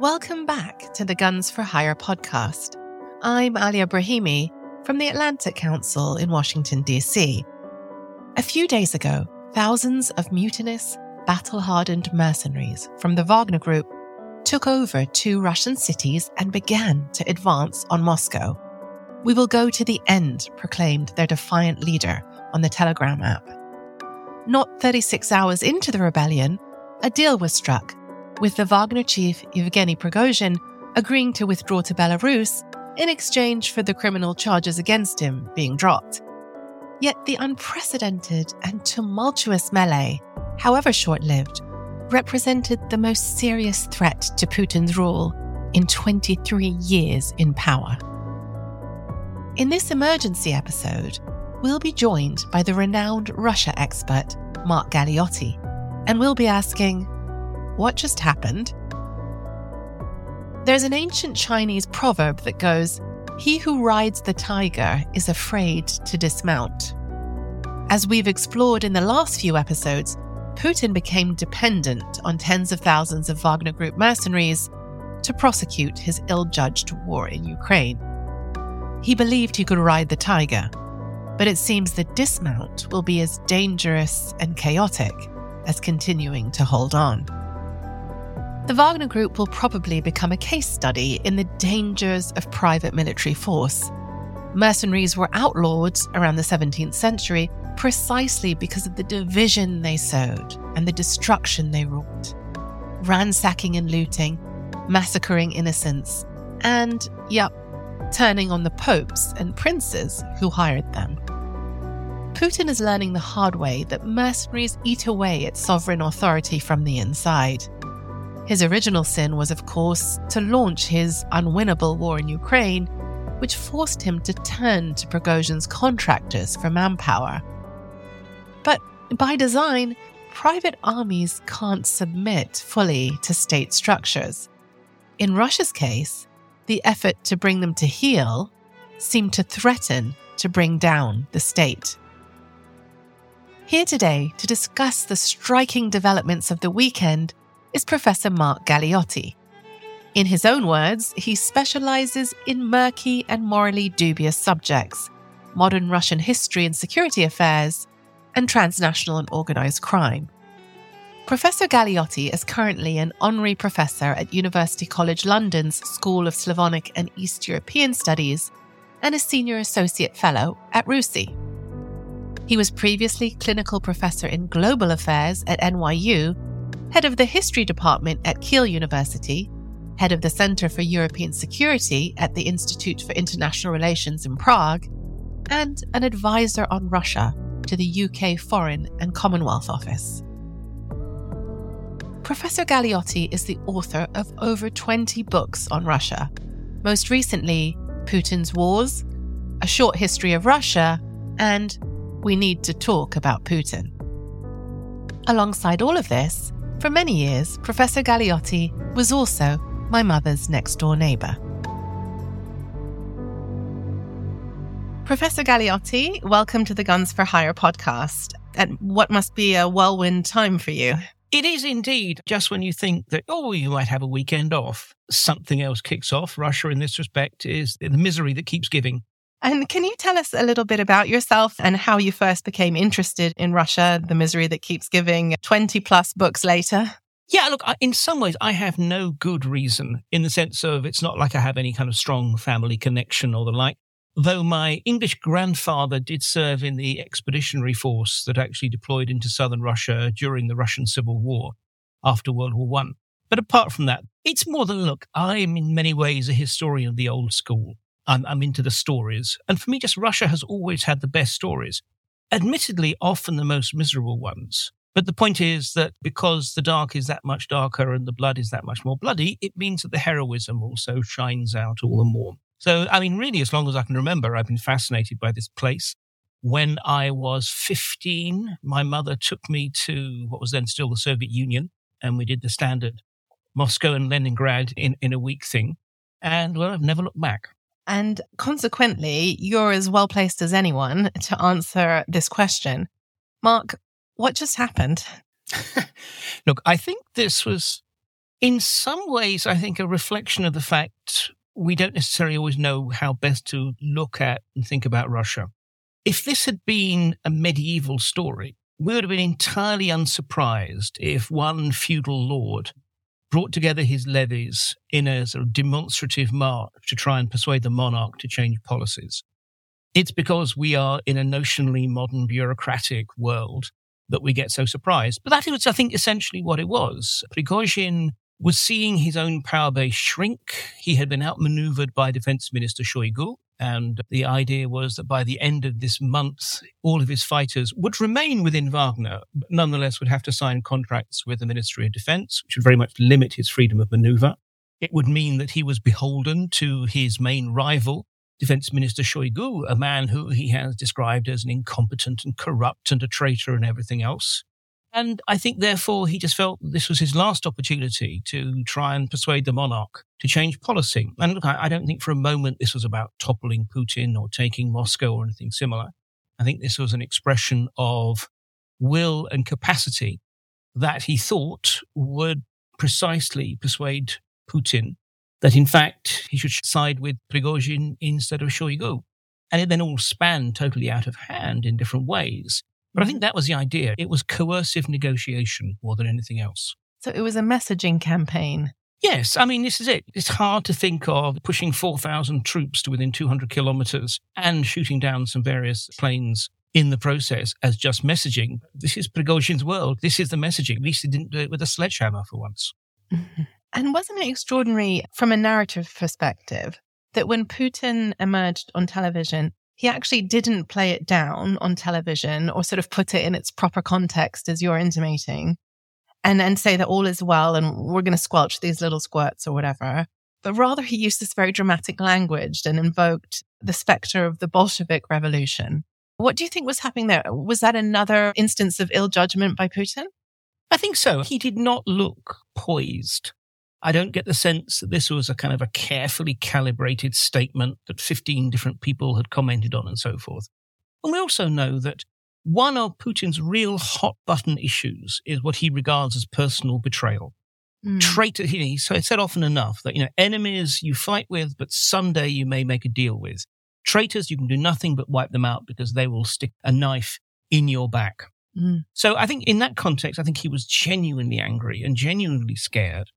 Welcome back to the Guns for Hire podcast. I'm Alia Brahimi from the Atlantic Council in Washington, D.C. A few days ago, thousands of mutinous, battle hardened mercenaries from the Wagner Group took over two Russian cities and began to advance on Moscow. We will go to the end, proclaimed their defiant leader on the Telegram app. Not 36 hours into the rebellion, a deal was struck, with the Wagner chief Yevgeny Prigozhin agreeing to withdraw to Belarus in exchange for the criminal charges against him being dropped. Yet the unprecedented and tumultuous melee, however short lived, represented the most serious threat to Putin's rule in 23 years in power. In this emergency episode, we'll be joined by the renowned Russia expert Mark Galeotti, and we'll be asking, what just happened? There's an ancient Chinese proverb that goes, He who rides the tiger is afraid to dismount. As we've explored in the last few episodes, Putin became dependent on tens of thousands of Wagner Group mercenaries to prosecute his ill judged war in Ukraine. He believed he could ride the tiger, but it seems the dismount will be as dangerous and chaotic as continuing to hold on. The Wagner Group will probably become a case study in the dangers of private military force. Mercenaries were outlawed around the 17th century precisely because of the division they sowed and the destruction they wrought. Ransacking and looting, massacring innocents, and, yep, turning on the popes and princes who hired them. Putin is learning the hard way that mercenaries eat away at sovereign authority from the inside. His original sin was, of course, to launch his unwinnable war in Ukraine, which forced him to turn to Prigozhin's contractors for manpower. But by design, private armies can't submit fully to state structures. In Russia's case, the effort to bring them to heel seemed to threaten to bring down the state. Here today to discuss the striking developments of the weekend is Professor Mark Galeotti. In his own words, he specializes in murky and morally dubious subjects, modern Russian history and security affairs, and transnational and organized crime. Professor Galeotti is currently an honorary professor at University College London's School of Slavonic and East European Studies and a senior associate fellow at RUSI. He was previously clinical professor in global affairs at NYU head of the History Department at Keele University, head of the Center for European Security at the Institute for International Relations in Prague, and an advisor on Russia to the UK Foreign and Commonwealth Office. Professor Galeotti is the author of over 20 books on Russia, most recently, Putin's Wars, A Short History of Russia, and We Need to Talk About Putin. Alongside all of this, for many years, Professor Galeotti was also my mother's next door neighbour. Professor Galeotti, welcome to the Guns for Hire podcast. And what must be a whirlwind time for you? It is indeed. Just when you think that, oh, you might have a weekend off, something else kicks off. Russia, in this respect, is the misery that keeps giving. And can you tell us a little bit about yourself and how you first became interested in Russia, the misery that keeps giving 20 plus books later? Yeah, look, in some ways, I have no good reason in the sense of it's not like I have any kind of strong family connection or the like. Though my English grandfather did serve in the expeditionary force that actually deployed into southern Russia during the Russian Civil War after World War One. But apart from that, it's more than look, I'm in many ways a historian of the old school. I'm, I'm into the stories. And for me, just Russia has always had the best stories. Admittedly, often the most miserable ones. But the point is that because the dark is that much darker and the blood is that much more bloody, it means that the heroism also shines out all the more. So, I mean, really, as long as I can remember, I've been fascinated by this place. When I was 15, my mother took me to what was then still the Soviet Union, and we did the standard Moscow and Leningrad in, in a week thing. And well, I've never looked back. And consequently, you're as well placed as anyone to answer this question. Mark, what just happened? Look, I think this was in some ways, I think a reflection of the fact we don't necessarily always know how best to look at and think about Russia. If this had been a medieval story, we would have been entirely unsurprised if one feudal lord brought together his levies in a sort of demonstrative march to try and persuade the monarch to change policies. It's because we are in a notionally modern bureaucratic world that we get so surprised. But that was, I think, essentially what it was. Prigozhin was seeing his own power base shrink. He had been outmaneuvered by Defense Minister Shoigu. And the idea was that by the end of this month, all of his fighters would remain within Wagner, but nonetheless would have to sign contracts with the Ministry of Defense, which would very much limit his freedom of maneuver. It would mean that he was beholden to his main rival, Defense Minister Shoigu, a man who he has described as an incompetent and corrupt and a traitor and everything else. And I think, therefore, he just felt this was his last opportunity to try and persuade the monarch to change policy. And look, I, don't think for a moment this was about toppling Putin or taking Moscow or anything similar. I think this was an expression of will and capacity that he thought would precisely persuade Putin that, in fact, he should side with Prigozhin instead of Shoigu. And it then all spanned totally out of hand in different ways. But I think that was the idea. It was coercive negotiation more than anything else. So it was a messaging campaign. Yes, I mean, this is it. It's hard to think of pushing 4,000 troops to within 200 kilometers and shooting down some various planes in the process as just messaging. This is Prigozhin's world. This is the messaging. At least he didn't do it with a sledgehammer for once. Mm-hmm. And wasn't it extraordinary from a narrative perspective that when Putin emerged on television, he actually didn't play it down on television or sort of put it in its proper context as you're intimating and and say that all is well and we're going to squelch these little squirts or whatever. But rather he used this very dramatic language and invoked the specter of the bolshevik revolution. What do you think was happening there? Was that another instance of ill judgment by putin? I think so. He did not look poised I don't get the sense that this was a kind of a carefully calibrated statement that 15 different people had commented on and so forth. And we also know that one of Putin's real hot button issues is what he regards as personal betrayal. Mm. Traitor, he so he said often enough that, you know, enemies you fight with, but someday you may make a deal with. Traitors, you can do nothing but wipe them out because they will stick a knife in your back. Mm. So I think in that context, I think he was genuinely angry and genuinely scared.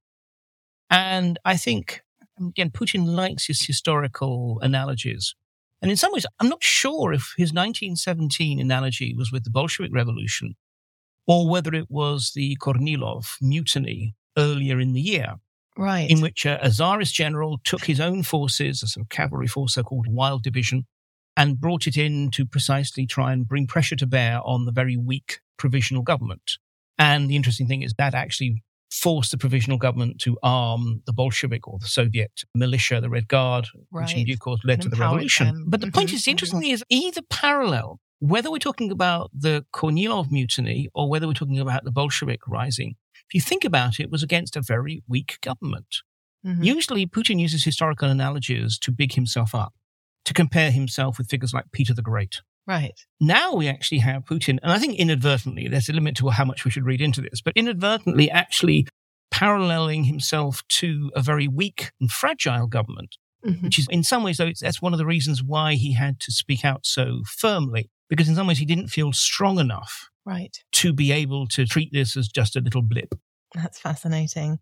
And I think, again, Putin likes his historical analogies. And in some ways, I'm not sure if his 1917 analogy was with the Bolshevik Revolution or whether it was the Kornilov mutiny earlier in the year. Right. In which a, a Tsarist general took his own forces, a sort of cavalry force, so called Wild Division, and brought it in to precisely try and bring pressure to bear on the very weak provisional government. And the interesting thing is that actually forced the provisional government to arm the Bolshevik or the Soviet militia, the Red Guard, right. which in due course led and to the revolution. Them. But the mm-hmm. point is, interestingly, mm-hmm. is either parallel, whether we're talking about the Kornilov mutiny or whether we're talking about the Bolshevik rising, if you think about it, it was against a very weak government. Mm-hmm. Usually, Putin uses historical analogies to big himself up, to compare himself with figures like Peter the Great. Right. Now we actually have Putin, and I think inadvertently, there's a limit to how much we should read into this, but inadvertently actually paralleling himself to a very weak and fragile government, mm-hmm. which is in some ways, though, that's one of the reasons why he had to speak out so firmly, because in some ways he didn't feel strong enough right. to be able to treat this as just a little blip. That's fascinating.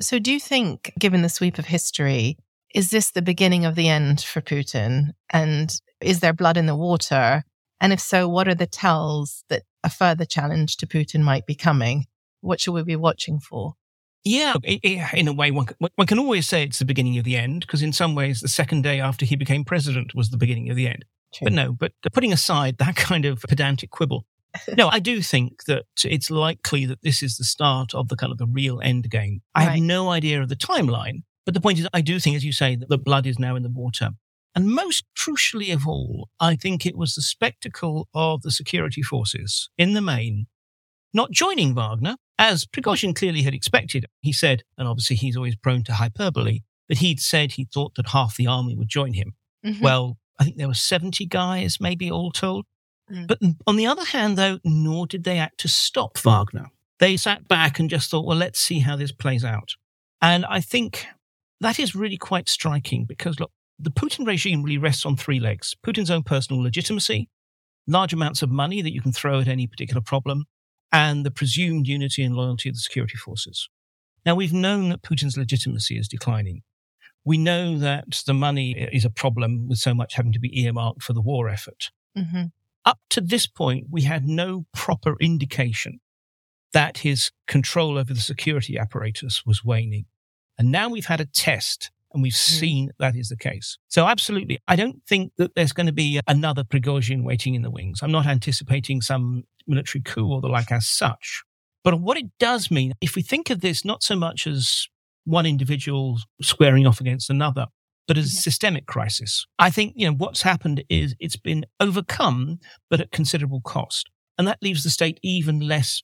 So, do you think, given the sweep of history, is this the beginning of the end for Putin? And is there blood in the water? And if so, what are the tells that a further challenge to Putin might be coming? What should we be watching for? Yeah, in a way, one, one can always say it's the beginning of the end because, in some ways, the second day after he became president was the beginning of the end. True. But no, but putting aside that kind of pedantic quibble, no, I do think that it's likely that this is the start of the kind of the real end game. I right. have no idea of the timeline, but the point is, I do think, as you say, that the blood is now in the water. And most crucially of all, I think it was the spectacle of the security forces in the main not joining Wagner, as Prigozhin clearly had expected. He said, and obviously he's always prone to hyperbole, but he'd said he thought that half the army would join him. Mm-hmm. Well, I think there were 70 guys, maybe all told. Mm. But on the other hand, though, nor did they act to stop Wagner. They sat back and just thought, well, let's see how this plays out. And I think that is really quite striking because, look, the Putin regime really rests on three legs Putin's own personal legitimacy, large amounts of money that you can throw at any particular problem, and the presumed unity and loyalty of the security forces. Now, we've known that Putin's legitimacy is declining. We know that the money is a problem with so much having to be earmarked for the war effort. Mm-hmm. Up to this point, we had no proper indication that his control over the security apparatus was waning. And now we've had a test and we've mm. seen that is the case. So absolutely, I don't think that there's going to be another Prigozhin waiting in the wings. I'm not anticipating some military coup or the like as such. But what it does mean, if we think of this not so much as one individual squaring off against another, but as a systemic crisis. I think, you know, what's happened is it's been overcome, but at considerable cost. And that leaves the state even less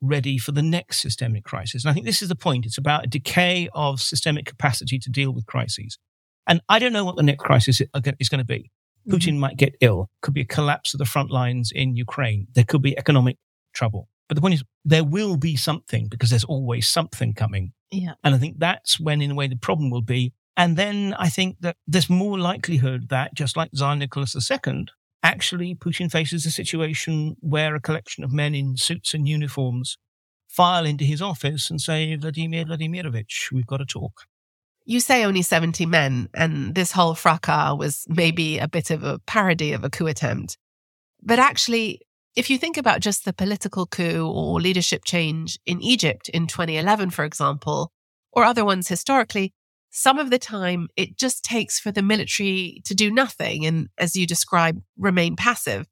ready for the next systemic crisis. And I think this is the point. It's about a decay of systemic capacity to deal with crises. And I don't know what the next crisis is going to be. Mm-hmm. Putin mm-hmm. might get ill. Could be a collapse of the front lines in Ukraine. There could be economic trouble. But the point is, there will be something because there's always something coming. Yeah. And I think that's when, in a way, the problem will be. And then I think that there's more likelihood that, just like Tsar Nicholas II, actually Putin faces a situation where a collection of men in suits and uniforms file into his office and say, Vladimir Vladimirovich, we've got to talk. You say only 70 men, and this whole fracas was maybe a bit of a parody of a coup attempt. But actually, if you think about just the political coup or leadership change in Egypt in 2011, for example, or other ones historically, some of the time it just takes for the military to do nothing and, as you describe, remain passive.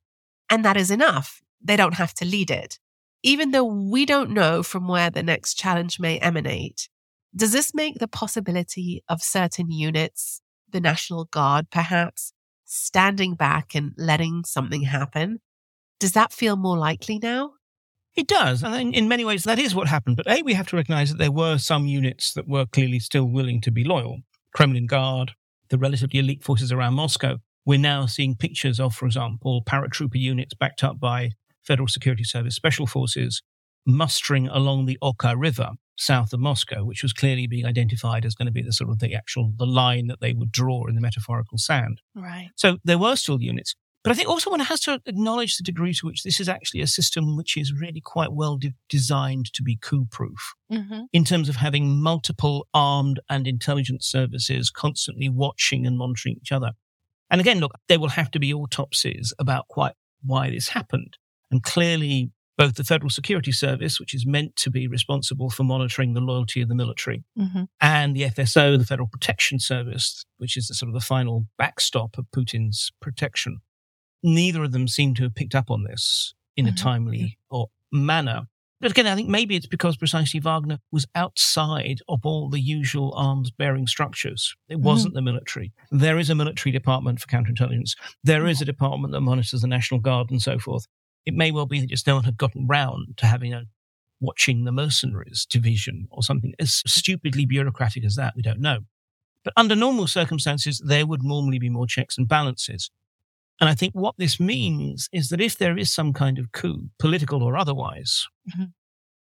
And that is enough. They don't have to lead it. Even though we don't know from where the next challenge may emanate, does this make the possibility of certain units, the National Guard perhaps, standing back and letting something happen? Does that feel more likely now? It does. And in many ways, that is what happened. But A, we have to recognize that there were some units that were clearly still willing to be loyal. Kremlin Guard, the relatively elite forces around Moscow. We're now seeing pictures of, for example, paratrooper units backed up by Federal Security Service special forces mustering along the Oka River south of Moscow, which was clearly being identified as going to be the sort of the actual the line that they would draw in the metaphorical sand. Right. So there were still units. But I think also one has to acknowledge the degree to which this is actually a system which is really quite well de- designed to be coup proof mm-hmm. in terms of having multiple armed and intelligence services constantly watching and monitoring each other. And again, look, there will have to be autopsies about quite why this happened. And clearly, both the Federal Security Service, which is meant to be responsible for monitoring the loyalty of the military, mm-hmm. and the FSO, the Federal Protection Service, which is the sort of the final backstop of Putin's protection, neither of them seem to have picked up on this in mm-hmm. a timely or manner. But again, I think maybe it's because precisely Wagner was outside of all the usual arms bearing structures. It wasn't mm-hmm. the military. There is a military department for counterintelligence. There is a department that monitors the National Guard and so forth. It may well be that just no one had gotten round to having a watching the mercenaries division or something as stupidly bureaucratic as that. We don't know. But under normal circumstances, there would normally be more checks and balances. And I think what this means is that if there is some kind of coup, political or otherwise, mm-hmm.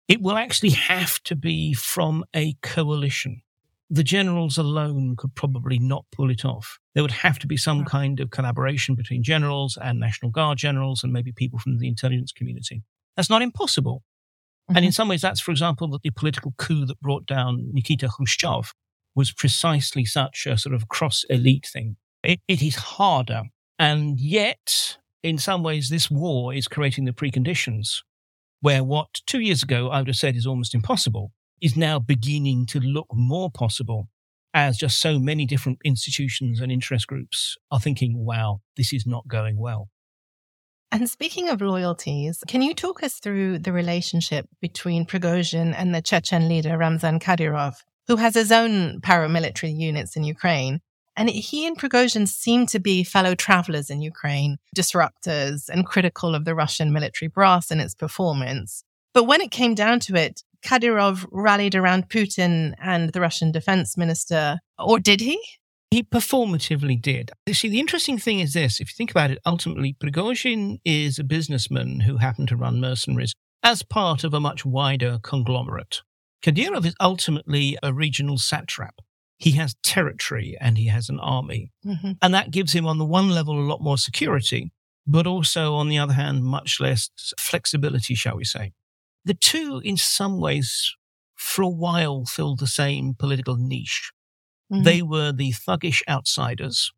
it will actually have to be from a coalition. The generals alone could probably not pull it off. There would have to be some kind of collaboration between generals and National Guard generals and maybe people from the intelligence community. That's not impossible. Mm-hmm. And in some ways, that's, for example, that the political coup that brought down Nikita Khrushchev was precisely such a sort of cross elite thing. It, it is harder and yet, in some ways, this war is creating the preconditions where what two years ago I would have said is almost impossible is now beginning to look more possible as just so many different institutions and interest groups are thinking, wow, this is not going well. And speaking of loyalties, can you talk us through the relationship between Prigozhin and the Chechen leader Ramzan Kadyrov, who has his own paramilitary units in Ukraine? And he and Prigozhin seemed to be fellow travelers in Ukraine, disruptors and critical of the Russian military brass and its performance. But when it came down to it, Kadyrov rallied around Putin and the Russian defense minister, or did he? He performatively did. You see, the interesting thing is this if you think about it, ultimately, Prigozhin is a businessman who happened to run mercenaries as part of a much wider conglomerate. Kadyrov is ultimately a regional satrap. He has territory and he has an army. Mm-hmm. And that gives him, on the one level, a lot more security, but also, on the other hand, much less flexibility, shall we say. The two, in some ways, for a while, filled the same political niche. Mhm. They were the thuggish outsiders.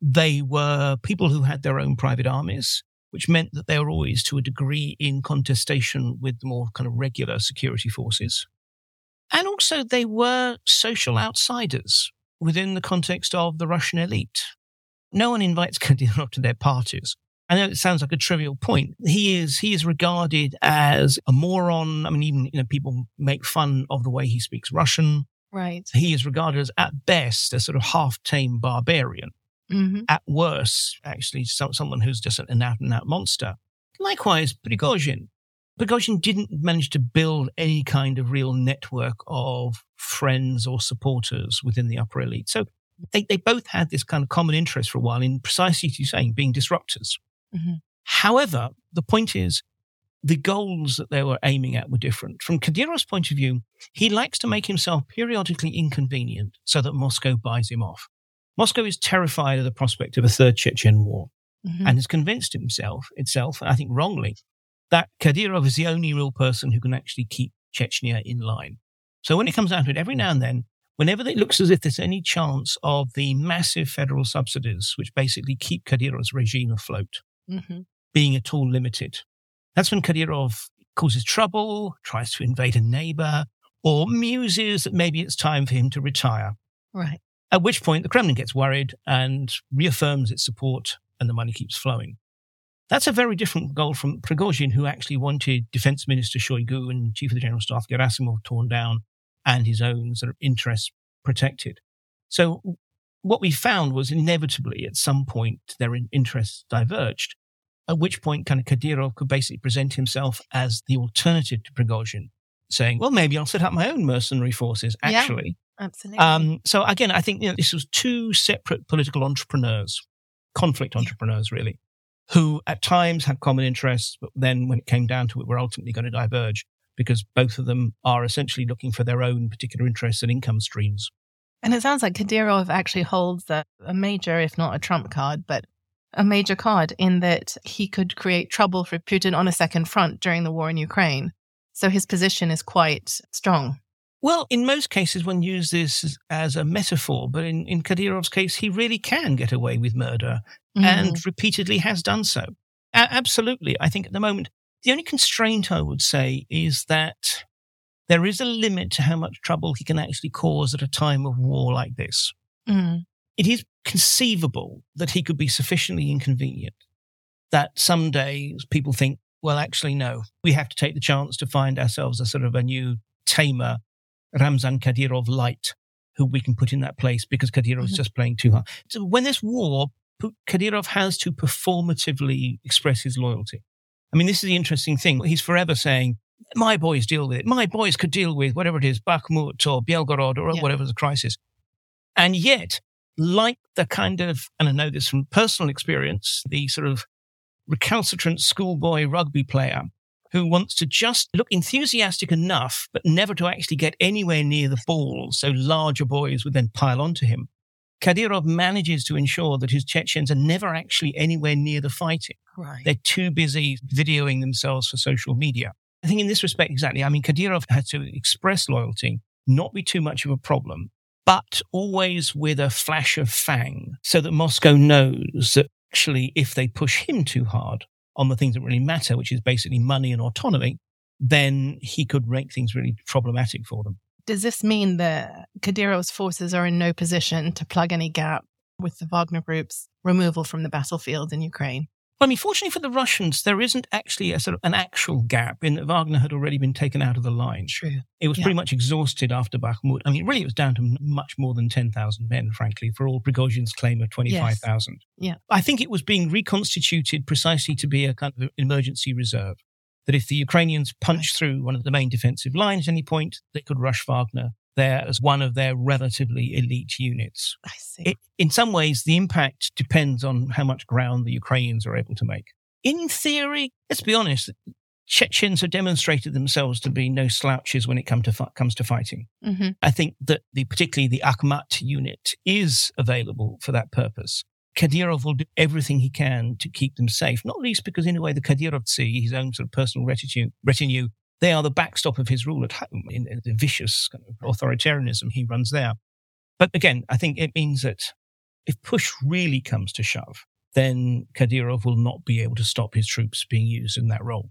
They were people who had their own private armies, which meant that they were always, to a degree, in contestation with the more kind of regular security forces. And also, they were social outsiders within the context of the Russian elite. No one invites Kadyrov to their parties. I know it sounds like a trivial point. He is he is regarded as a moron. I mean, even you know, people make fun of the way he speaks Russian right. he is regarded as at best a sort of half tame barbarian. hmm At worst, actually, some, someone who's just an out and out monster. Likewise, Prigozhin. Prigozhin didn't manage to build any kind of real network of friends or supporters within the upper elite. So they, they both had this kind of common interest for a while in precisely as you're saying, being disruptors. Mhm. However, the point is the goals that they were aiming at were different. From Kadyrov's point of view, he likes to make himself periodically inconvenient so that Moscow buys him off. Moscow is terrified of the prospect of a third Chechen war Mhm. and has convinced himself, itself, I think wrongly, that Kadyrov is the only real person who can actually keep Chechnya in line. So when it comes down to it, every now and then, whenever it looks as if there's any chance of the massive federal subsidies, which basically keep Kadyrov's regime afloat, Mhm. being at all limited. That's when Kadyrov causes trouble, tries to invade a neighbor, or muses that maybe it's time for him to retire. Right. At which point the Kremlin gets worried and reaffirms its support and the money keeps flowing. That's a very different goal from Prigozhin, who actually wanted Defense Minister Shoigu and Chief of the General Staff Gerasimov torn down and his own sort of interests protected. So what we found was inevitably at some point their interests diverged, at which point kind of Kadyrov could basically present himself as the alternative to Prigozhin, saying, well, maybe I'll set up my own mercenary forces, Yeah. actually. Absolutely. Um, so again, I think you know, this was two separate political entrepreneurs, conflict entrepreneurs, really, who at times had common interests, but then when it came down to it, were ultimately going to diverge because both of them are essentially looking for their own particular interests and income streams. And it sounds like Kadyrov actually holds a, a major, if not a trump card, but a major card in that he could create trouble for Putin on a second front during the war in Ukraine. So his position is quite strong. Well, in most cases, one uses this as a metaphor, but in, in Kadyrov's case, he really can get away with murder and repeatedly has done so. A- absolutely. I think at the moment, the only constraint I would say is that there is a limit to how much trouble he can actually cause at a time of war like this. Mm. It is conceivable that he could be sufficiently inconvenient that some days people think, well, actually, no, we have to take the chance to find ourselves a sort of a new tamer, Ramzan Kadyrov light, who we can put in that place because Kadyrov is Mhm. just playing too hard. So when this war, Kadyrov has to performatively express his loyalty. I mean, this is the interesting thing. He's forever saying, my boys deal with it. My boys could deal with whatever it is, Bakhmut or Belgorod or Yeah. whatever's a crisis. And yet, like the kind of, and I know this from personal experience, the sort of recalcitrant schoolboy rugby player who wants to just look enthusiastic enough, but never to actually get anywhere near the ball, so larger boys would then pile onto him. Kadyrov manages to ensure that his Chechens are never actually anywhere near the fighting. Right. They're too busy videoing themselves for social media. I think in this respect, exactly. I mean, Kadyrov had to express loyalty, not be too much of a problem, but always with a flash of fang so that Moscow knows that actually, if they push him too hard on the things that really matter, which is basically money and autonomy, then he could make things really problematic for them. Does this mean that Kadyrov's forces are in no position to plug any gap with the Wagner group's removal from the battlefield in Ukraine? Well, I mean, fortunately for the Russians, there isn't actually a sort of an actual gap in that Wagner had already been taken out of the line. True. It was Yeah. pretty much exhausted after Bakhmut. I mean, really, it was down to much more than 10,000 men, frankly, for all Prigozhin's claim of 25,000. Yeah. I think it was being reconstituted precisely to be a kind of emergency reserve. That if the Ukrainians punched through one of the main defensive lines at any point, they could rush Wagner there as one of their relatively elite units. I see. It, in some ways, the impact depends on how much ground the Ukrainians are able to make. In theory, let's be honest, Chechens have demonstrated themselves to be no slouches when it come to comes to fighting. Mm-hmm. I think that the, particularly the Akhmat unit is available for that purpose. Kadyrov will do everything he can to keep them safe, not least because in a way the Kadyrovtsi, his own sort of personal retinue, retinue they are the backstop of his rule at home in, the vicious kind of authoritarianism he runs there. But again, I think it means that if push really comes to shove, then Kadyrov will not be able to stop his troops being used in that role.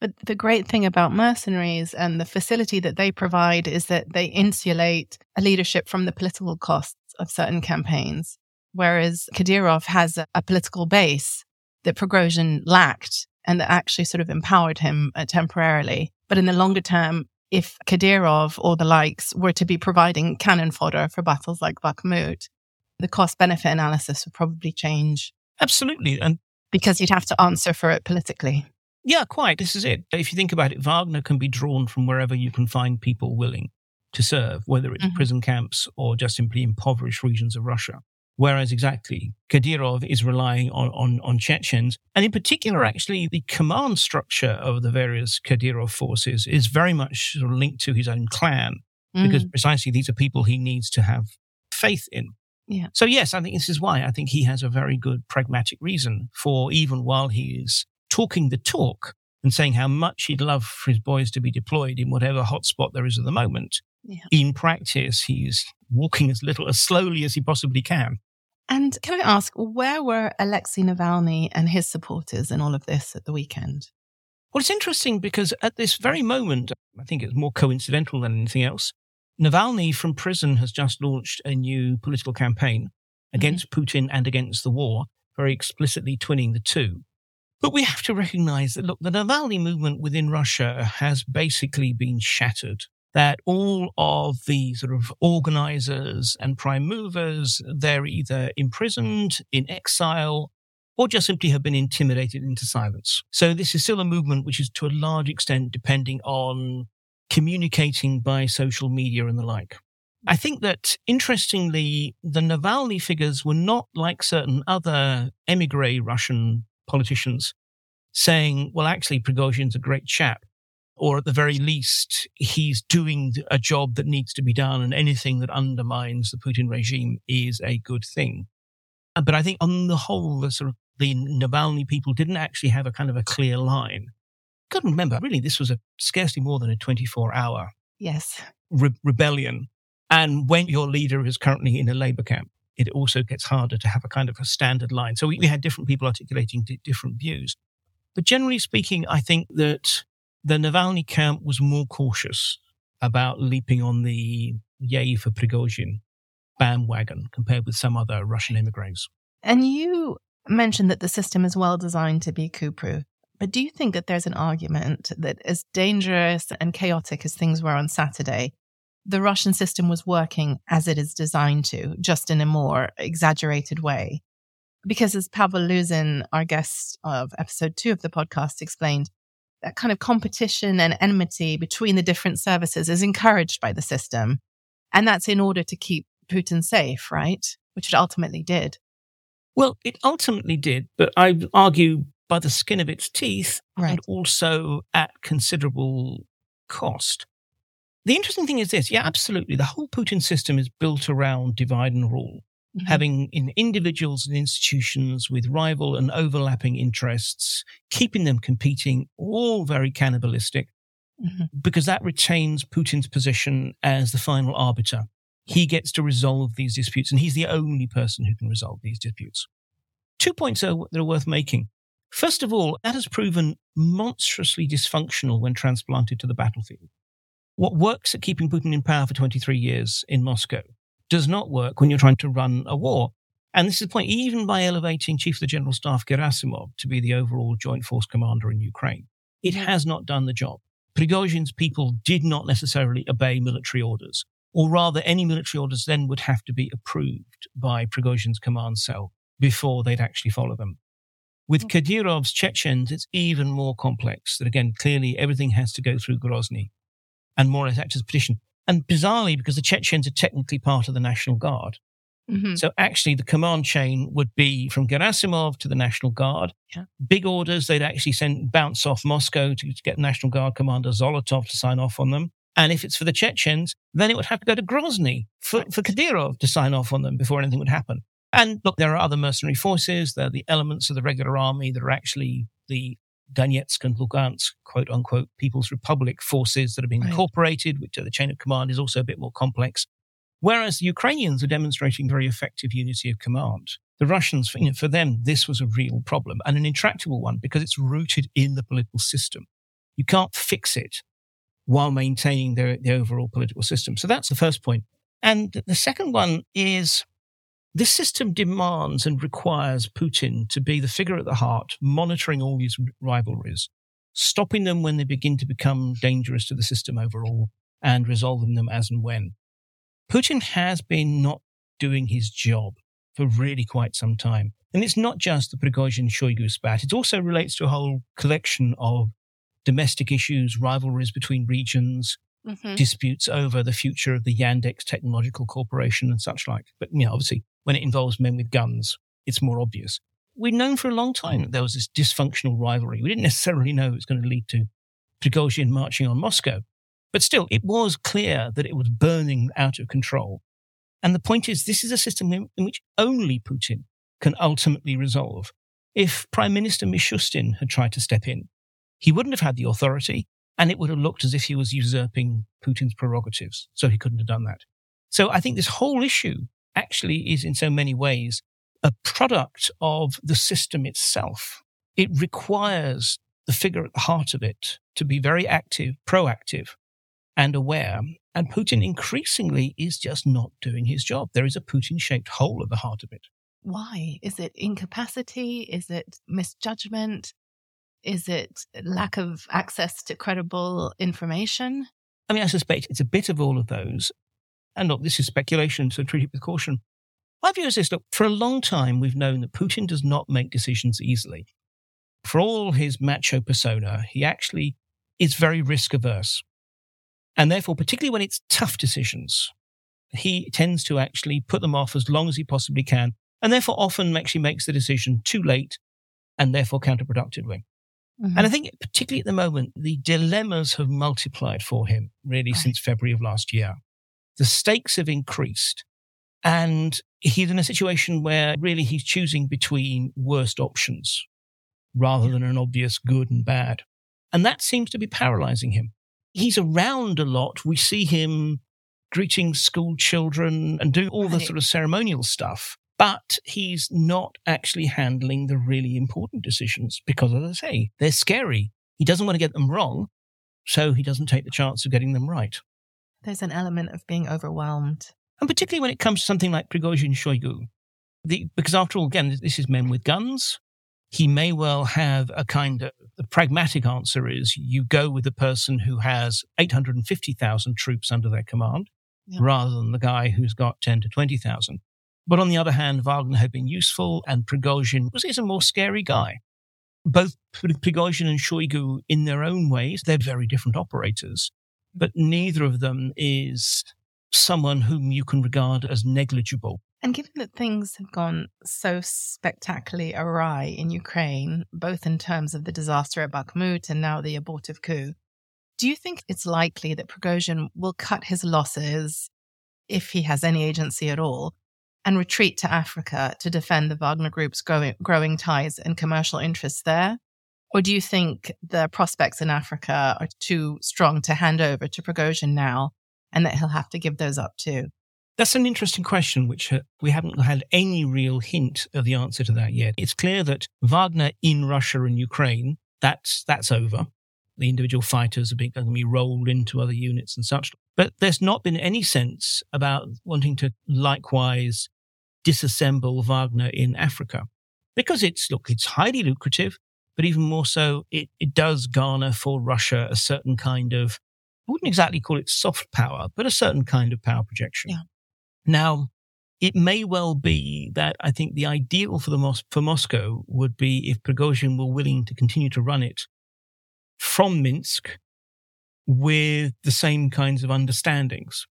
But the great thing about mercenaries and the facility that they provide is that they insulate a leadership from the political costs of certain campaigns. Whereas Kadyrov has a, a political base that Prigozhin lacked and that actually sort of empowered him uh, temporarily. But in the longer term, if Kadyrov or the likes were to be providing cannon fodder for battles like Bakhmut, the cost benefit analysis would probably change. Absolutely. And because you'd have to answer for it politically. Yeah, quite. This is it. If you think about it, Wagner can be drawn from wherever you can find people willing to serve, whether it's mm-hmm. prison camps or just simply impoverished regions of Russia. Whereas exactly Kadyrov is relying on, on, on Chechens. And in particular, actually, the command structure of the various Kadyrov forces is very much sort of linked to his own clan, mm. because precisely these are people he needs to have faith in. Yeah. So, yes, I think this is why I think he has a very good pragmatic reason for even while he is talking the talk and saying how much he'd love for his boys to be deployed in whatever hotspot there is at the moment. Yeah. In practice, he's walking as little, as slowly as he possibly can. And can I ask, where were Alexei Navalny and his supporters in all of this at the weekend? Well, it's interesting because at this very moment, I think it's more coincidental than anything else. Navalny from prison has just launched a new political campaign against mm-hmm. Putin and against the war, very explicitly twinning the two. But we have to recognize that, look, the Navalny movement within Russia has basically been shattered that all of the sort of organizers and prime movers, they're either imprisoned, in exile, or just simply have been intimidated into silence. So this is still a movement which is to a large extent depending on communicating by social media and the like. I think that interestingly, the Navalny figures were not like certain other emigre Russian politicians saying, well, actually, Prigozhin's a great chap or at the very least, he's doing a job that needs to be done, and anything that undermines the Putin regime is a good thing. Uh, but I think on the whole, the sort of the Navalny people didn't actually have a kind of a clear line. Couldn't remember. Really, this was a scarcely more than a 24 hour yes re- rebellion. And when your leader is currently in a labor camp, it also gets harder to have a kind of a standard line. So we, we had different people articulating d- different views. But generally speaking, I think that the Navalny camp was more cautious about leaping on the yay for Prigozhin bandwagon compared with some other Russian immigrants. And you mentioned that the system is well designed to be coup proof. But do you think that there's an argument that as dangerous and chaotic as things were on Saturday, the Russian system was working as it is designed to, just in a more exaggerated way? Because as Pavel Luzin, our guest of episode two of the podcast, explained, that kind of competition and enmity between the different services is encouraged by the system. And that's in order to keep Putin safe, right? Which it ultimately did. Well, it ultimately did, but I argue by the skin of its teeth right. and also at considerable cost. The interesting thing is this yeah, absolutely. The whole Putin system is built around divide and rule mm-hmm. having in individuals and institutions with rival and overlapping interests, keeping them competing, all very cannibalistic, mm-hmm. because that retains Putin's position as the final arbiter. He gets to resolve these disputes, and he's the only person who can resolve these disputes. Two points are, that are worth making. First of all, that has proven monstrously dysfunctional when transplanted to the battlefield. What works at keeping Putin in power for 23 years in Moscow does not work when you're trying to run a war. And this is the point, even by elevating Chief of the General Staff Gerasimov to be the overall joint force commander in Ukraine, it has not done the job. Prigozhin's people did not necessarily obey military orders, or rather, any military orders then would have to be approved by Prigozhin's command cell before they'd actually follow them. With hmm. Kadyrov's Chechens, it's even more complex. That again, clearly everything has to go through Grozny and more or less act as a petition. And bizarrely, because the Chechens are technically part of the National Guard, Mm-hmm. So actually, the command chain would be from Gerasimov to the National Guard. Yeah. Big orders, they'd actually send bounce off Moscow to, to get National Guard Commander Zolotov to sign off on them. And if it's for the Chechens, then it would have to go to Grozny for, for Kadyrov to sign off on them before anything would happen. And look, there are other mercenary forces. There are the elements of the regular army that are actually the Donetsk and Lugansk, quote unquote, People's Republic forces that have been right. incorporated, which are the chain of command is also a bit more complex. Whereas the Ukrainians are demonstrating very effective unity of command. The Russians, you know, for them, this was a real problem and an intractable one because it's rooted in the political system. You can't fix it while maintaining the overall political system. So that's the first point. And the second one is this system demands and requires Putin to be the figure at the heart, monitoring all these rivalries, stopping them when they begin to become dangerous to the system overall, and resolving them as and when. Putin has been not doing his job for really quite some time. And it's not just the Prigozhin Shoigu spat. It also relates to a whole collection of domestic issues, rivalries between regions, mm-hmm. disputes over the future of the Yandex Technological Corporation and such like. But, you know, obviously, when it involves men with guns, it's more obvious. We'd known for a long time that there was this dysfunctional rivalry. We didn't necessarily know it was going to lead to Prigozhin marching on Moscow. But still, it was clear that it was burning out of control. And the point is, this is a system in, in which only Putin can ultimately resolve. If Prime Minister Mishustin had tried to step in, he wouldn't have had the authority and it would have looked as if he was usurping Putin's prerogatives. So he couldn't have done that. So I think this whole issue actually is in so many ways a product of the system itself. It requires the figure at the heart of it to be very active, proactive, and aware. And Putin increasingly is just not doing his job. There is a Putin shaped hole at the heart of it. Why? Is it incapacity? Is it misjudgment? Is it lack of access to credible information? I mean, I suspect it's a bit of all of those. And look, this is speculation, so treat it with caution. My view is this look, for a long time, we've known that Putin does not make decisions easily. For all his macho persona, he actually is very risk averse. And therefore, particularly when it's tough decisions, he tends to actually put them off as long as he possibly can, and therefore often actually makes the decision too late and therefore counterproductively. Mm-hmm. And I think, particularly at the moment, the dilemmas have multiplied for him really right. since February of last year. The stakes have increased, and he's in a situation where really he's choosing between worst options rather than an obvious good and bad. And that seems to be paralyzing him he's around a lot. We see him greeting school children and doing all the sort of ceremonial stuff. But he's not actually handling the really important decisions because, as I say, they're scary. He doesn't want to get them wrong, so he doesn't take the chance of getting them right. There's an element of being overwhelmed. And particularly when it comes to something like Prigozhin Shoigu. The, because after all, again, this is men with guns he may well have a kind of the pragmatic answer is you go with the person who has 850,000 troops under their command yeah. rather than the guy who's got 10 to 20,000. But on the other hand, Wagner had been useful and Prigozhin was is a more scary guy. Both Prigozhin and Shoigu, in their own ways, they're very different operators, but neither of them is someone whom you can regard as negligible and given that things have gone so spectacularly awry in Ukraine, both in terms of the disaster at Bakhmut and now the abortive coup, do you think it's likely that Prigozhin will cut his losses, if he has any agency at all, and retreat to Africa to defend the Wagner Group's growing, growing ties and commercial interests there? Or do you think the prospects in Africa are too strong to hand over to Prigozhin now and that he'll have to give those up too? That's an interesting question, which uh, we haven't had any real hint of the answer to that yet. It's clear that Wagner in Russia and Ukraine, that's, that's over. The individual fighters are being, going to be rolled into other units and such. But there's not been any sense about wanting to likewise disassemble Wagner in Africa because it's, look, it's highly lucrative, but even more so, it, it does garner for Russia a certain kind of, I wouldn't exactly call it soft power, but a certain kind of power projection. Yeah. Now, it may well be that I think the ideal for the Mos- for Moscow would be if Prigozhin were willing to continue to run it from Minsk with the same kinds of understandings.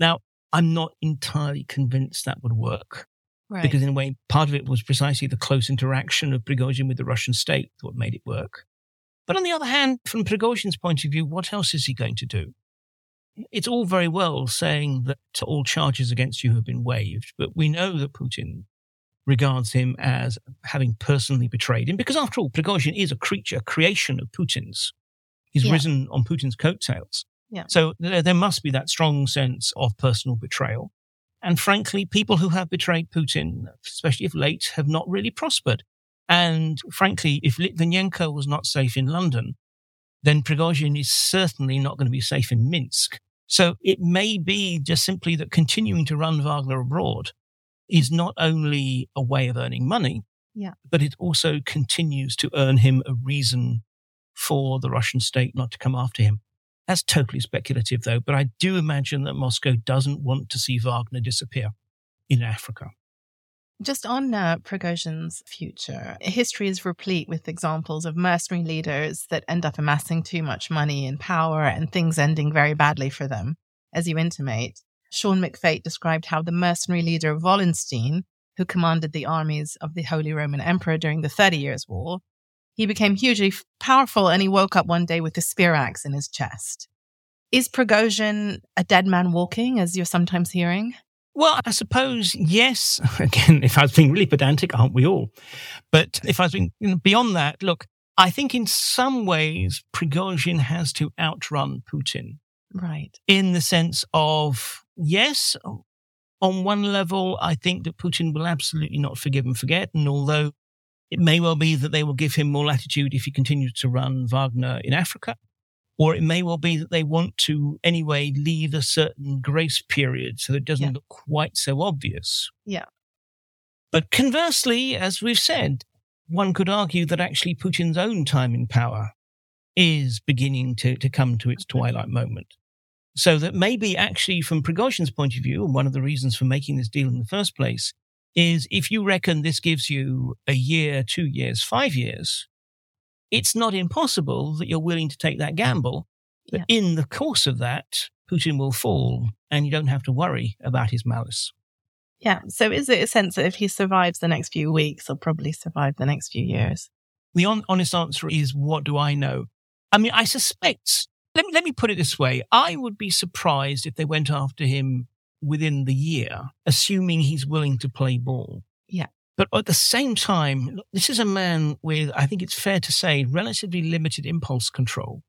Now, I'm not entirely convinced that would work. Right. Because in a way, part of it was precisely the close interaction of Prigozhin with the Russian state that made it work. But on the other hand, from Prigozhin's point of view, what else is he going to do? It's all very well saying that all charges against you have been waived, but we know that Putin regards him as having personally betrayed him because after all, Prigozhin is a creature, a creation of Putin's. He's Yeah. risen on Putin's coattails. Yeah. So there, there must be that strong sense of personal betrayal. And frankly, people who have betrayed Putin, especially of late, have not really prospered. And frankly, if Litvinenko was not safe in London, then Prigozhin is certainly not going to be safe in Minsk. So it may be just simply that continuing to run Wagner abroad is not only a way of earning money, Yeah. but it also continues to earn him a reason for the Russian state not to come after him. That's totally speculative, though, but I do imagine that Moscow doesn't want to see Wagner disappear in Africa. Just on uh, Prigozhin's future, history is replete with examples of mercenary leaders that end up amassing too much money and power and things ending very badly for them, as you intimate. Sean McFate described how the mercenary leader Wallenstein, who commanded the armies of the Holy Roman Emperor during the Thirty Years' War, he became hugely powerful and he woke up one day with a spear axe in his chest. Is Prigozhin a dead man walking, as you're sometimes hearing? Well, I suppose, yes. Again, if I was being really pedantic, aren't we all? But if I was being you know, beyond that, look, I think in some ways, Prigozhin has to outrun Putin Right. in the sense of, yes, on one level, I think that Putin will absolutely not forgive and forget. And although it may well be that they will give him more latitude if he continues to run Wagner in Africa, or it may well be that they want to anyway leave a certain grace period so that it doesn't Yeah. look quite so obvious. Yeah. But conversely, as we've said, one could argue that actually Putin's own time in power is beginning to, to come to its twilight moment. So that maybe actually from Prigozhin's point of view, and one of the reasons for making this deal in the first place is if you reckon this gives you a year, two years, five years, it's not impossible that you're willing to take that gamble. But in the course of that, Putin will fall and you don't have to worry about his malice. Yeah. So is it a sense that if he survives the next few weeks, he'll probably survive the next few years? The on- honest answer is, what do I know? I mean, I suspect, let me, let me put it this way. I would be surprised if they went after him within the year, assuming he's willing to play ball. Yeah. But at the same time, this is a man with, I think it's fair to say, relatively limited impulse control,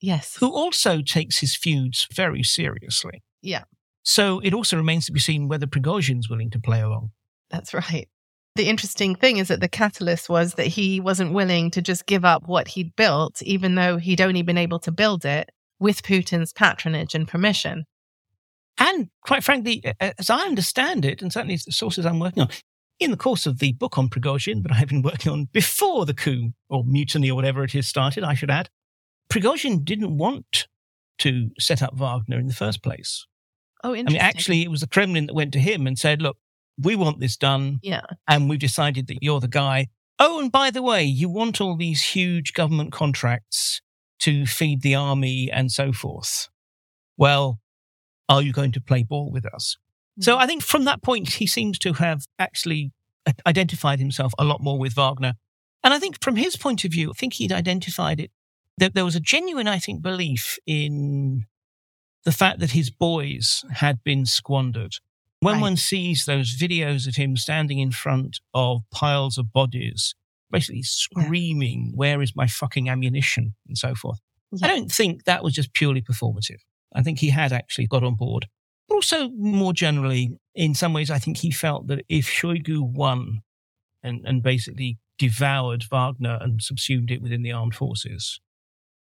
Yes. who also takes his feuds very seriously. Yeah. So it also remains to be seen whether Prigozhin's willing to play along. That's right. The interesting thing is that the catalyst was that he wasn't willing to just give up what he'd built, even though he'd only been able to build it with Putin's patronage and permission. And quite frankly, as I understand it, and certainly the sources I'm working on, in the course of the book on Prigozhin that I've been working on before the coup or mutiny or whatever it is started, I should add, Prigozhin didn't want to set up Wagner in the first place. Oh, interesting. I mean, actually, it was the Kremlin that went to him and said, look, we want this done, yeah. and we've decided that you're the guy. Oh, and by the way, you want all these huge government contracts to feed the army and so forth. Well, are you going to play ball with us? Hmm. So I think from that point, he seems to have actually identified himself a lot more with Wagner. And I think from his point of view, I think he'd identified it. That there was a genuine, I think, belief in the fact that his boys had been squandered. When Right. one sees those videos of him standing in front of piles of bodies, basically screaming, Where is my fucking ammunition? and so forth. Yeah. I don't think that was just purely performative. I think he had actually got on board. But also, more generally, in some ways, I think he felt that if Shoigu won and, and basically devoured Wagner and subsumed it within the armed forces,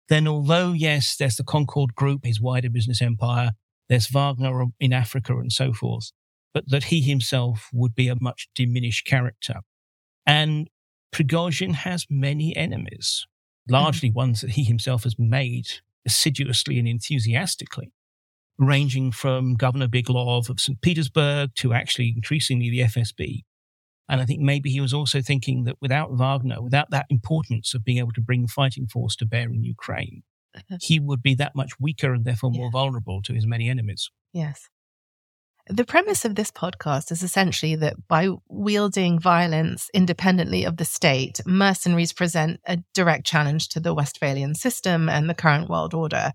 then although, yes, there's the Concord Group, his wider business empire, there's Wagner in Africa and so forth, but that he himself would be a much diminished character. And Prigozhin has many enemies, largely mm-hmm. ones that he himself has made assiduously and enthusiastically, ranging from Governor Beglov of St. Petersburg to actually increasingly the FSB. And I think maybe he was also thinking that without Wagner, without that importance of being able to bring fighting force to bear in Ukraine, uh-huh. he would be that much weaker and therefore more Yeah. vulnerable to his many enemies. Yes. The premise of this podcast is essentially that by wielding violence independently of the state, mercenaries present a direct challenge to the Westphalian system and the current world order.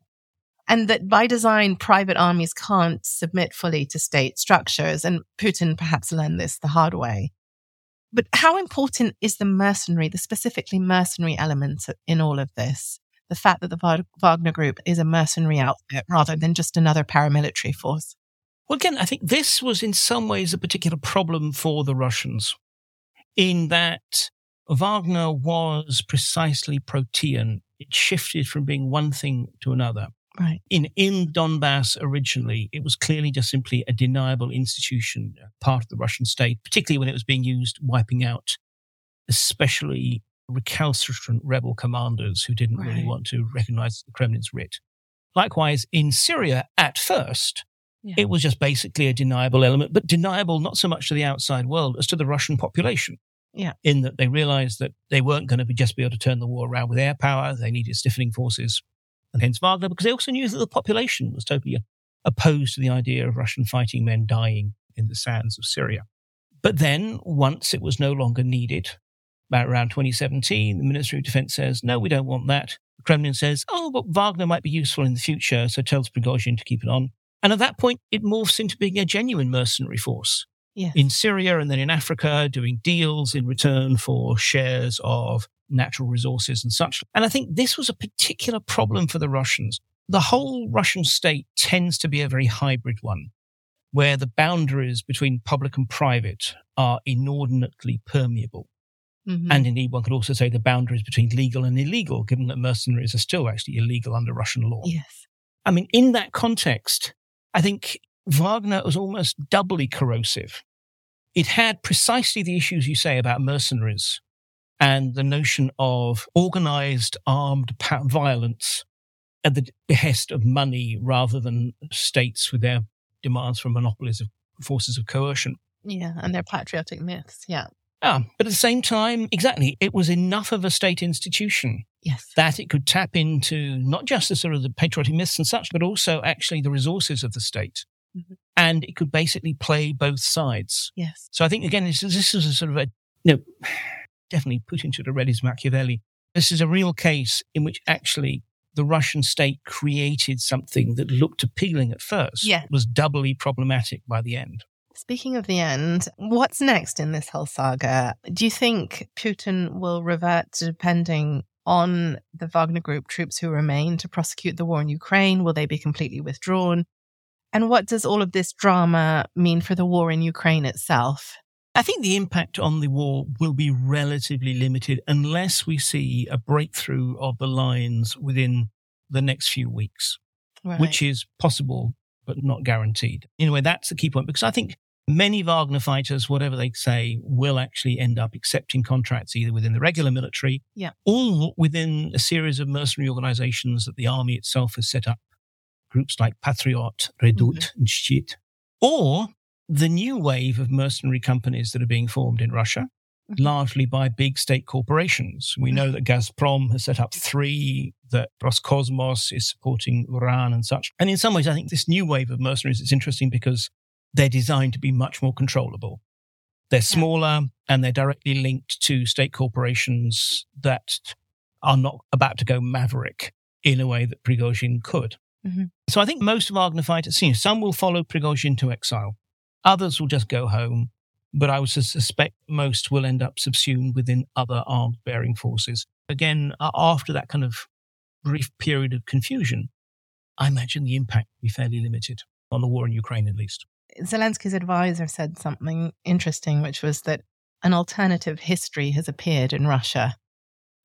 And that by design, private armies can't submit fully to state structures. And Putin perhaps learned this the hard way. But how important is the mercenary, the specifically mercenary element in all of this? The fact that the Wagner Group is a mercenary outfit rather than just another paramilitary force. Well, again, I think this was in some ways a particular problem for the Russians in that Wagner was precisely protean. It shifted from being one thing to another. Right. In, in Donbass originally, it was clearly just simply a deniable institution, uh, part of the Russian state, particularly when it was being used wiping out especially recalcitrant rebel commanders who didn't right. really want to recognize the Kremlin's writ. Likewise, in Syria, at first, yeah. It was just basically a deniable element, but deniable not so much to the outside world as to the Russian population. Yeah. In that they realized that they weren't going to be just be able to turn the war around with air power. They needed stiffening forces. And hence Wagner, because they also knew that the population was totally opposed to the idea of Russian fighting men dying in the sands of Syria. But then, once it was no longer needed, about around 2017, the Ministry of Defense says, no, we don't want that. The Kremlin says, oh, but Wagner might be useful in the future, so tells Prigozhin to keep it on. And at that point, it morphs into being a genuine mercenary force yes. in Syria and then in Africa, doing deals in return for shares of natural resources and such. And I think this was a particular problem for the Russians. The whole Russian state tends to be a very hybrid one, where the boundaries between public and private are inordinately permeable. Mm-hmm. And indeed, one could also say the boundaries between legal and illegal, given that mercenaries are still actually illegal under Russian law. Yes. I mean, in that context, I think Wagner was almost doubly corrosive. It had precisely the issues you say about mercenaries and the notion of organized armed violence at the behest of money rather than states with their demands for monopolies of forces of coercion. Yeah, and their patriotic myths. Yeah. Ah, but at the same time, exactly, it was enough of a state institution yes. that it could tap into not just the sort of the patriotic myths and such, but also actually the resources of the state. Mm-hmm. And it could basically play both sides. Yes. So I think again, this, this is a sort of a, you know, definitely put into the red is Machiavelli. This is a real case in which actually the Russian state created something that looked appealing at first, yeah. was doubly problematic by the end. Speaking of the end, what's next in this whole saga? Do you think Putin will revert to depending on the Wagner Group troops who remain to prosecute the war in Ukraine? Will they be completely withdrawn? And what does all of this drama mean for the war in Ukraine itself? I think the impact on the war will be relatively limited unless we see a breakthrough of the lines within the next few weeks, right. which is possible but not guaranteed. Anyway, that's the key point because I think Many Wagner fighters, whatever they say, will actually end up accepting contracts either within the regular military yeah. or within a series of mercenary organizations that the army itself has set up, groups like Patriot, Redut, mm-hmm. and Shchit, or the new wave of mercenary companies that are being formed in Russia, mm-hmm. largely by big state corporations. We mm-hmm. know that Gazprom has set up three, that Roscosmos is supporting Uran and such. And in some ways, I think this new wave of mercenaries is interesting because they're designed to be much more controllable. They're smaller and they're directly linked to state corporations that are not about to go maverick in a way that Prigozhin could. Mm-hmm. So I think most of Wagner fighters, you know, some will follow Prigozhin to exile. Others will just go home. But I would suspect most will end up subsumed within other armed bearing forces. Again, after that kind of brief period of confusion, I imagine the impact will be fairly limited on the war in Ukraine, at least. Zelensky's advisor said something interesting, which was that an alternative history has appeared in Russia.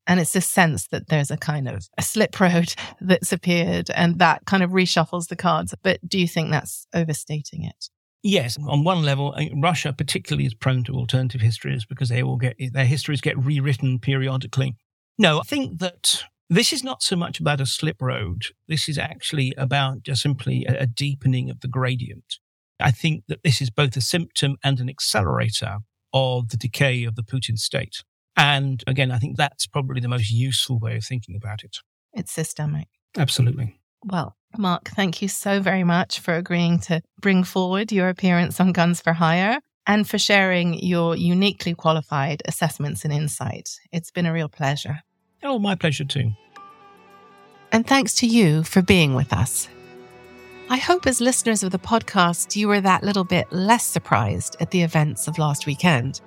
And it's this sense that there's a kind of a slip road that's appeared and that kind of reshuffles the cards. But do you think that's overstating it? Yes, on one level, uh, Russia particularly is prone to alternative histories because they will get their histories get rewritten periodically. No, I think that this is not so much about a slip road. This is actually about just simply a deepening of the gradient. I think that this is both a symptom and an accelerator of the decay of the Putin state. And again, I think that's probably the most useful way of thinking about it. It's systemic. Absolutely. Well, Mark, thank you so very much for agreeing to bring forward your appearance on Guns for Hire and for sharing your uniquely qualified assessments and insight. It's been a real pleasure. Oh, my pleasure too. And thanks to you for being with us. I hope, as listeners of the podcast, you were that little bit less surprised at the events of last weekend.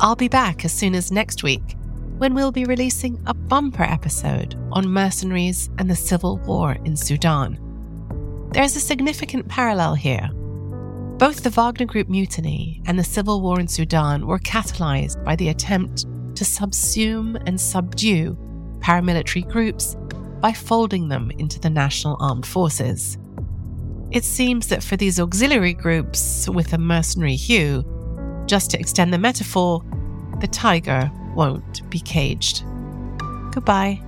I'll be back as soon as next week when we'll be releasing a bumper episode on mercenaries and the civil war in Sudan. There's a significant parallel here. Both the Wagner Group mutiny and the civil war in Sudan were catalyzed by the attempt to subsume and subdue paramilitary groups by folding them into the national armed forces. It seems that for these auxiliary groups with a mercenary hue, just to extend the metaphor, the tiger won't be caged. Goodbye.